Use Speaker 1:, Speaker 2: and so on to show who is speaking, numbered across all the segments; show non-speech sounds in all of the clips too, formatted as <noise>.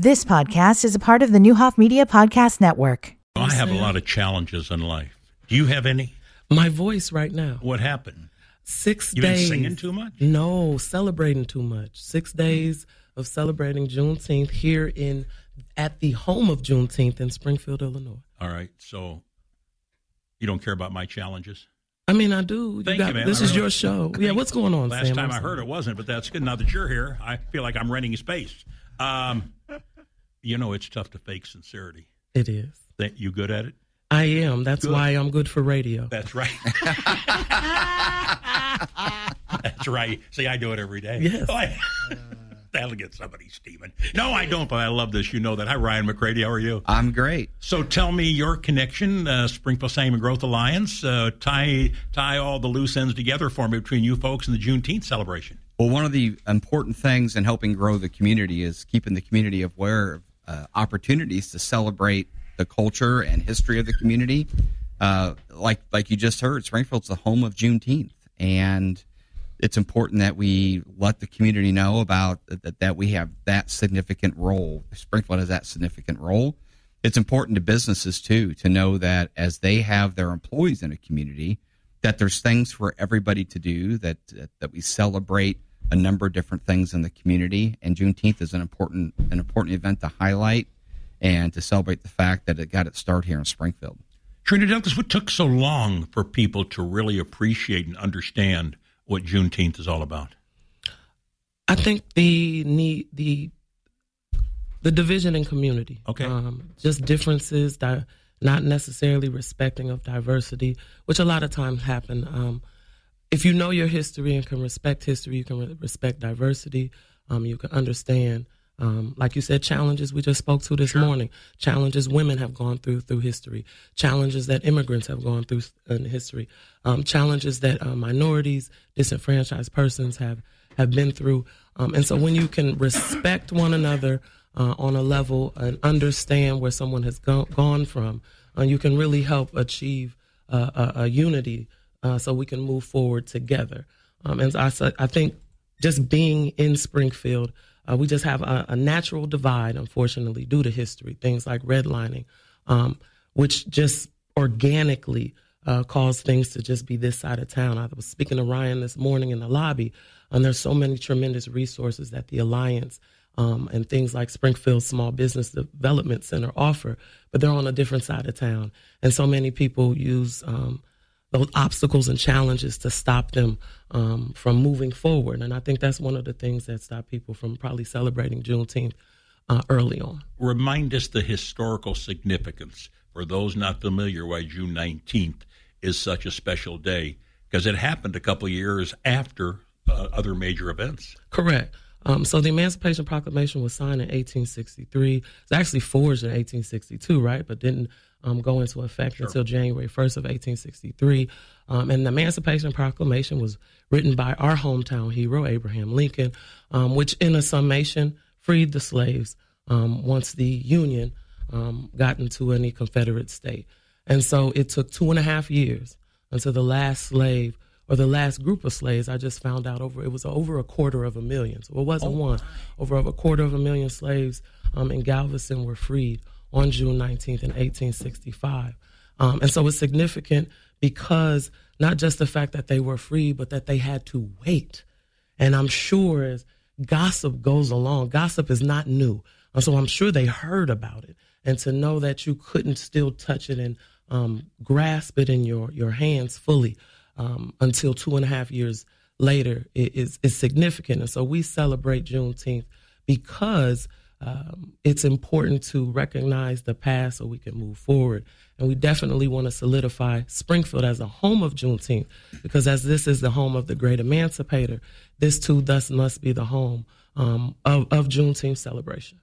Speaker 1: This podcast is a part of the Neuhoff Media Podcast Network.
Speaker 2: I have a lot of challenges in life. Do you have any?
Speaker 3: My voice right now.
Speaker 2: What happened?
Speaker 3: Six
Speaker 2: You been
Speaker 3: days.
Speaker 2: singing too much?
Speaker 3: No, celebrating too much. Six days of celebrating Juneteenth here in at the home of Juneteenth in Springfield, Illinois.
Speaker 2: All right. So you don't care about my challenges?
Speaker 3: I mean, I do.
Speaker 2: Thank you, man.
Speaker 3: This
Speaker 2: I
Speaker 3: is
Speaker 2: really-
Speaker 3: your show. Yeah, what's going on,
Speaker 2: Last
Speaker 3: Sam?
Speaker 2: time
Speaker 3: I'm
Speaker 2: heard
Speaker 3: sorry.
Speaker 2: it wasn't, but that's good. Now that you're here, I feel like I'm renting space. Um, you know, it's tough to fake sincerity.
Speaker 3: It is.
Speaker 2: That you good at it?
Speaker 3: I am. That's
Speaker 2: Good.
Speaker 3: why I'm good for radio.
Speaker 2: That's right. <laughs> That's right. See, I do it every day.
Speaker 3: Yes.
Speaker 2: Oh, I- <laughs> That'll get somebody steaming. No, I don't, but I love this. You know that. Hi, Ryan McCrady. How are you?
Speaker 4: I'm great.
Speaker 2: So tell me your connection, uh, Springfield Sangamon Growth Alliance. Uh, tie tie all the loose ends together for me between you folks and the Juneteenth celebration.
Speaker 4: Well, one of the important things in helping grow the community is keeping the community aware of uh, opportunities to celebrate the culture and history of the community. Uh, like like you just heard, Springfield's the home of Juneteenth, and it's important that we let the community know about that, that we have that significant role. Springfield has that significant role. It's important to businesses too to know that as they have their employees in a community, that there's things for everybody to do. That that, that we celebrate a number of different things in the community, and Juneteenth is an important an important event to highlight and to celebrate the fact that it got its start here in Springfield.
Speaker 2: Cherena Douglass, what took so long for people to really appreciate and understand what Juneteenth is all about?
Speaker 3: I think the need the the division in community.
Speaker 2: Okay.
Speaker 3: Um, just differences, di- not necessarily respecting of diversity, which a lot of times happen. Um, if you know your history and can respect history, you can re- respect diversity. Um, you can understand, um, like you said, challenges we just spoke to this morning. Challenges women have gone through through history. Challenges that immigrants have gone through in history. Um, challenges that uh, minorities, disenfranchised persons have have been through. Um, and so when you can respect one another uh, on a level and understand where someone has go- gone from, uh, you can really help achieve uh, a, a unity uh, so we can move forward together. Um, and I, I think just being in Springfield, uh, we just have a, a natural divide, unfortunately, due to history, things like redlining, um, which just organically uh, cause things to just be this side of town. I was speaking to Ryan this morning in the lobby, and there's so many tremendous resources that the Alliance um, and things like Springfield Small Business Development Center offer, but they're on a different side of town. And so many people use um, those obstacles and challenges to stop them um, from moving forward. And I think that's one of the things that stop people from probably celebrating Juneteenth uh, early on.
Speaker 2: Remind us the historical significance for those not familiar why June 19th is such a special day because it happened a couple years after uh, other major events.
Speaker 3: Correct. Um, so the Emancipation Proclamation was signed in 1863. It's actually forged in 1862, right? But didn't um, go into effect until January 1st of 1863. Um, and the Emancipation Proclamation was written by our hometown hero, Abraham Lincoln, um, which in a summation freed the slaves um, once the Union um, got into any Confederate state. And so it took two and a half years until the last slave or the last group of slaves, I just found out over it was over a quarter of a million. So it wasn't one. Over a quarter of a million slaves um, in Galveston were freed on June 19th in 1865. Um, and so it's significant because not just the fact that they were free, but that they had to wait. And I'm sure as gossip goes along, gossip is not new. And so I'm sure they heard about it. And to know that you couldn't still touch it and um, grasp it in your, your hands fully um, until two and a half years later is, is significant. And so we celebrate Juneteenth because um, it's important to recognize the past so we can move forward. And we definitely want to solidify Springfield as a home of Juneteenth because as this is the home of the great emancipator, this too thus must be the home um, of, of Juneteenth celebration.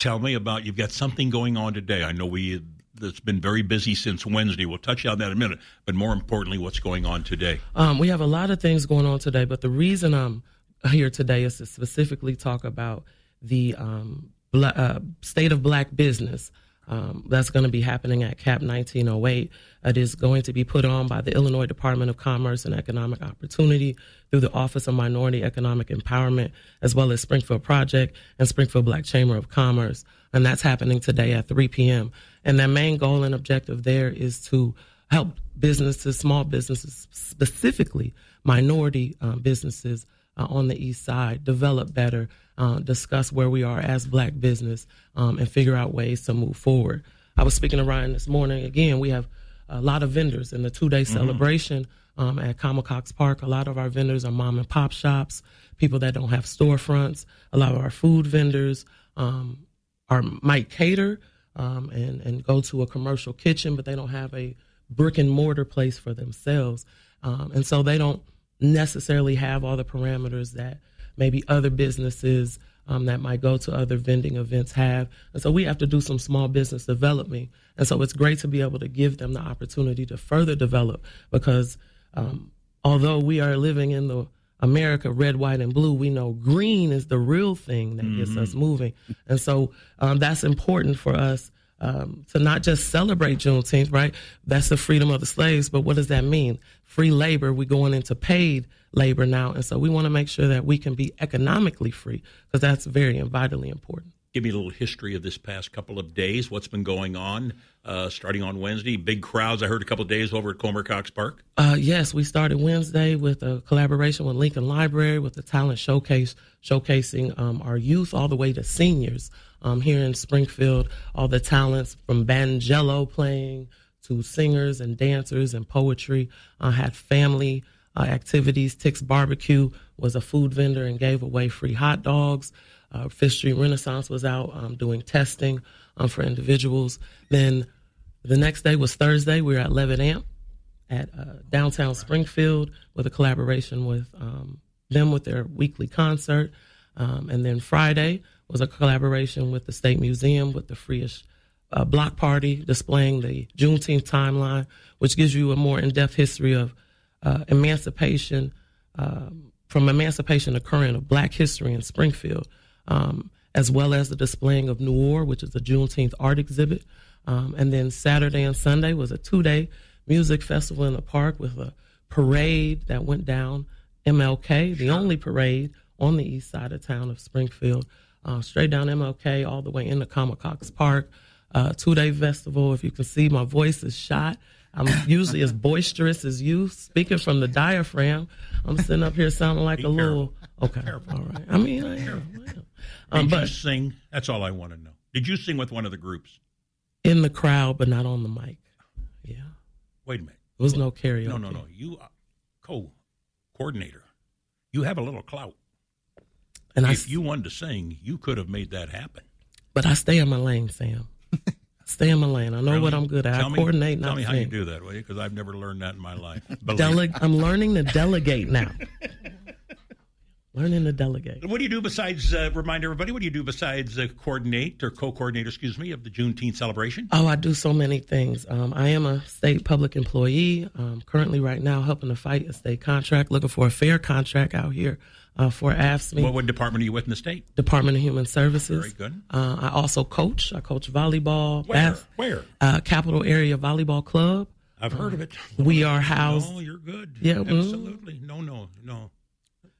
Speaker 2: Tell me about you've got something going on today. I know we that's been very busy since Wednesday. We'll touch on that in a minute, but more importantly, what's going on today?
Speaker 3: Um, we have a lot of things going on today, but the reason I'm here today is to specifically talk about the um, uh, state of black business um, that's going to be happening at CAP 1908. It is going to be put on by the Illinois Department of Commerce and Economic Opportunity through the Office of Minority Economic Empowerment, as well as Springfield Project and Springfield Black Chamber of Commerce. And that's happening today at 3 p.m. And their main goal and objective there is to help businesses, small businesses, specifically minority uh, businesses uh, on the east side, develop better, uh, discuss where we are as black business, um, and figure out ways to move forward. I was speaking to Ryan this morning. Again, we have a lot of vendors in the two day mm-hmm. celebration um, at Cox Park. A lot of our vendors are mom and pop shops, people that don't have storefronts. A lot of our food vendors um, are might cater um, and and go to a commercial kitchen, but they don't have a brick and mortar place for themselves, um, and so they don't necessarily have all the parameters that maybe other businesses um, that might go to other vending events have. And so we have to do some small business development. And so it's great to be able to give them the opportunity to further develop because um, although we are living in the America red, white, and blue, we know green is the real thing that gets mm-hmm. us moving. And so um, that's important for us um, to not just celebrate Juneteenth, right? That's the freedom of the slaves, but what does that mean? Free labor, we're going into paid labor now. And so we want to make sure that we can be economically free because that's very and vitally important.
Speaker 2: Give me a little history of this past couple of days. What's been going on uh, starting on Wednesday? Big crowds, I heard a couple of days over at Comer Cox Park.
Speaker 3: Uh, yes, we started Wednesday with a collaboration with Lincoln Library with the talent showcase, showcasing um, our youth all the way to seniors um, here in Springfield. All the talents from banjello playing to singers and dancers and poetry. I uh, had family uh, activities. Tix Barbecue was a food vendor and gave away free hot dogs. Uh, Fifth Street Renaissance was out um, doing testing um, for individuals. Then the next day was Thursday. We were at Levitt Amp at uh, downtown Springfield with a collaboration with um, them with their weekly concert. Um, and then Friday was a collaboration with the State Museum with the Freeish uh, Block Party displaying the Juneteenth timeline, which gives you a more in depth history of uh, emancipation, um, from emancipation occurring of black history in Springfield, um, as well as the displaying of Noir, which is a Juneteenth art exhibit. Um, and then Saturday and Sunday was a two day music festival in the park with a parade that went down MLK, the only parade on the east side of town of Springfield, uh, straight down MLK all the way into Cox Park. Uh, two day festival. If you can see, my voice is shot. I'm usually as boisterous as you, speaking from the diaphragm. I'm sitting up here sounding like Be a careful. little. Okay, all right. I mean, I am. I am.
Speaker 2: Um, Did but, you sing? That's all I want to know. Did you sing with one of the groups?
Speaker 3: In the crowd, but not on the mic. Yeah.
Speaker 2: Wait a minute.
Speaker 3: There was no karaoke.
Speaker 2: No, no, no. You uh, co-coordinator. You have a little clout. And if I, you wanted to sing, you could have made that happen.
Speaker 3: But I stay in my lane, Sam. Stay in my lane. I know really? what I'm good at. Tell I me, coordinate.
Speaker 2: Tell
Speaker 3: me
Speaker 2: how you do that, will you? Because I've never learned that in my life. <laughs>
Speaker 3: Dele- I'm learning to delegate now. <laughs> learning to delegate.
Speaker 2: What do you do besides uh, remind everybody? What do you do besides uh, coordinate or co-coordinate? Excuse me, of the Juneteenth celebration?
Speaker 3: Oh, I do so many things. Um, I am a state public employee. Um, currently, right now, helping to fight a state contract, looking for a fair contract out here uh, for AFSCME.
Speaker 2: What, what, department are you with in the state?
Speaker 3: Department of Human Services.
Speaker 2: Very good.
Speaker 3: Uh, I also coach. I coach volleyball.
Speaker 2: Where? Bas- Where?
Speaker 3: Uh, Capital Area Volleyball Club.
Speaker 2: I've heard of it.
Speaker 3: We are housed.
Speaker 2: Oh, you're good.
Speaker 3: Yeah,
Speaker 2: mm-hmm. absolutely. Mm-hmm. No, no, no.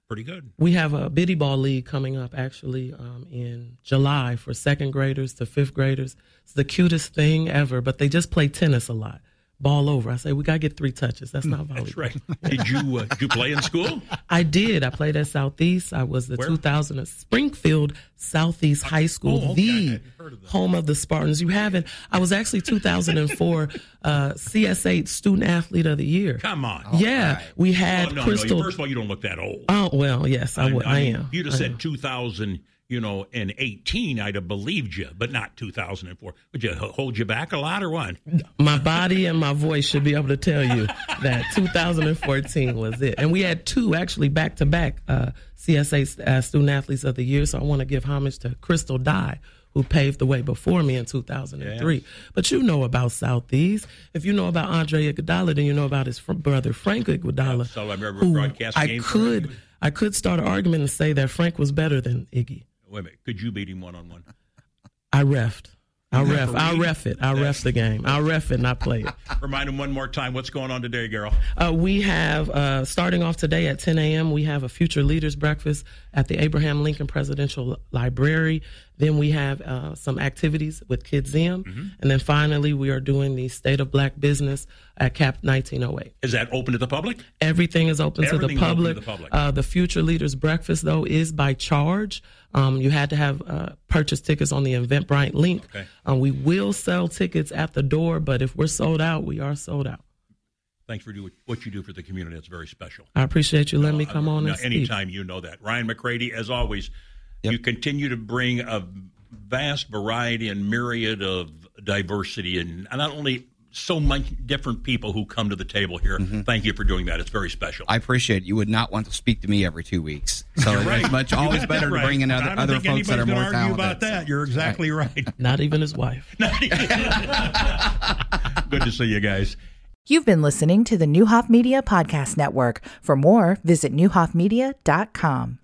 Speaker 2: Pretty good.
Speaker 3: We have a biddy ball league coming up actually um, in July for second graders to fifth graders. It's the cutest thing ever, but they just play tennis a lot ball over. I say we gotta get three touches. That's not volleyball.
Speaker 2: That's right. Did you uh, did you play in school? <laughs>
Speaker 3: I did. I played at Southeast. I was the Where? 2000 Springfield Southeast High School, oh, okay. the home of the Spartans. You haven't? I was actually 2004 uh, CS8 Student Athlete of the Year.
Speaker 2: Come on.
Speaker 3: yeah, right. we had
Speaker 2: oh, no,
Speaker 3: Crystal.
Speaker 2: No, first of all, you don't look that old.
Speaker 3: Oh well, yes, I, I, I, I am.
Speaker 2: You just said 2000 you know, in 18, I'd have believed you, but not 2004. Would you hold you back a lot or what?
Speaker 3: My body and my voice should be able to tell you <laughs> that 2014 was it. And we had two actually back to back CS8 uh, Student Athletes of the Year. So I want to give homage to Crystal Dye, who paved the way before me in 2003. Yes. But you know about Southeast. If you know about Andre Iguodala, then you know about his fr- brother Frank Iguodala. Yeah,
Speaker 2: so I remember broadcast
Speaker 3: I could, I could start an argument and say that Frank was better than Iggy.
Speaker 2: Wait a minute. Could you beat him one on one?
Speaker 3: I refed. I'll ref. I'll ref it. I'll ref the game. I'll ref it, not play it. <laughs>
Speaker 2: Remind them one more time what's going on today, girl.
Speaker 3: Uh, we have uh, starting off today at 10 a.m. We have a Future Leaders Breakfast at the Abraham Lincoln Presidential Library. Then we have uh, some activities with Kidzeum, mm-hmm. and then finally we are doing the State of Black Business at CAP 1908.
Speaker 2: Is that open to the public?
Speaker 3: Everything is open to the public. To the, public. Uh, the Future Leaders Breakfast though is by charge. Um, you had to have uh, purchase tickets on the Eventbrite link. Okay. Um, we will sell tickets at the door, but if we're sold out, we are sold out.
Speaker 2: Thanks for doing what you do for the community. It's very special.
Speaker 3: I appreciate you letting me come on. and
Speaker 2: anytime you know that, Ryan McCrady, as always, yep. you continue to bring a vast variety and myriad of diversity, and not only so much different people who come to the table here. Mm-hmm. Thank you for doing that. It's very special.
Speaker 4: I appreciate it. You would not want to speak to me every two weeks. So right. it's much <laughs> always better right. to bring in other, other folks that are more talented.
Speaker 2: about that. You're exactly right. right. <laughs>
Speaker 3: Not even his wife. <laughs>
Speaker 2: Good to see you guys.
Speaker 1: You've been listening to the Neuhoff Media Podcast Network. For more, visit neuhoffmedia.com.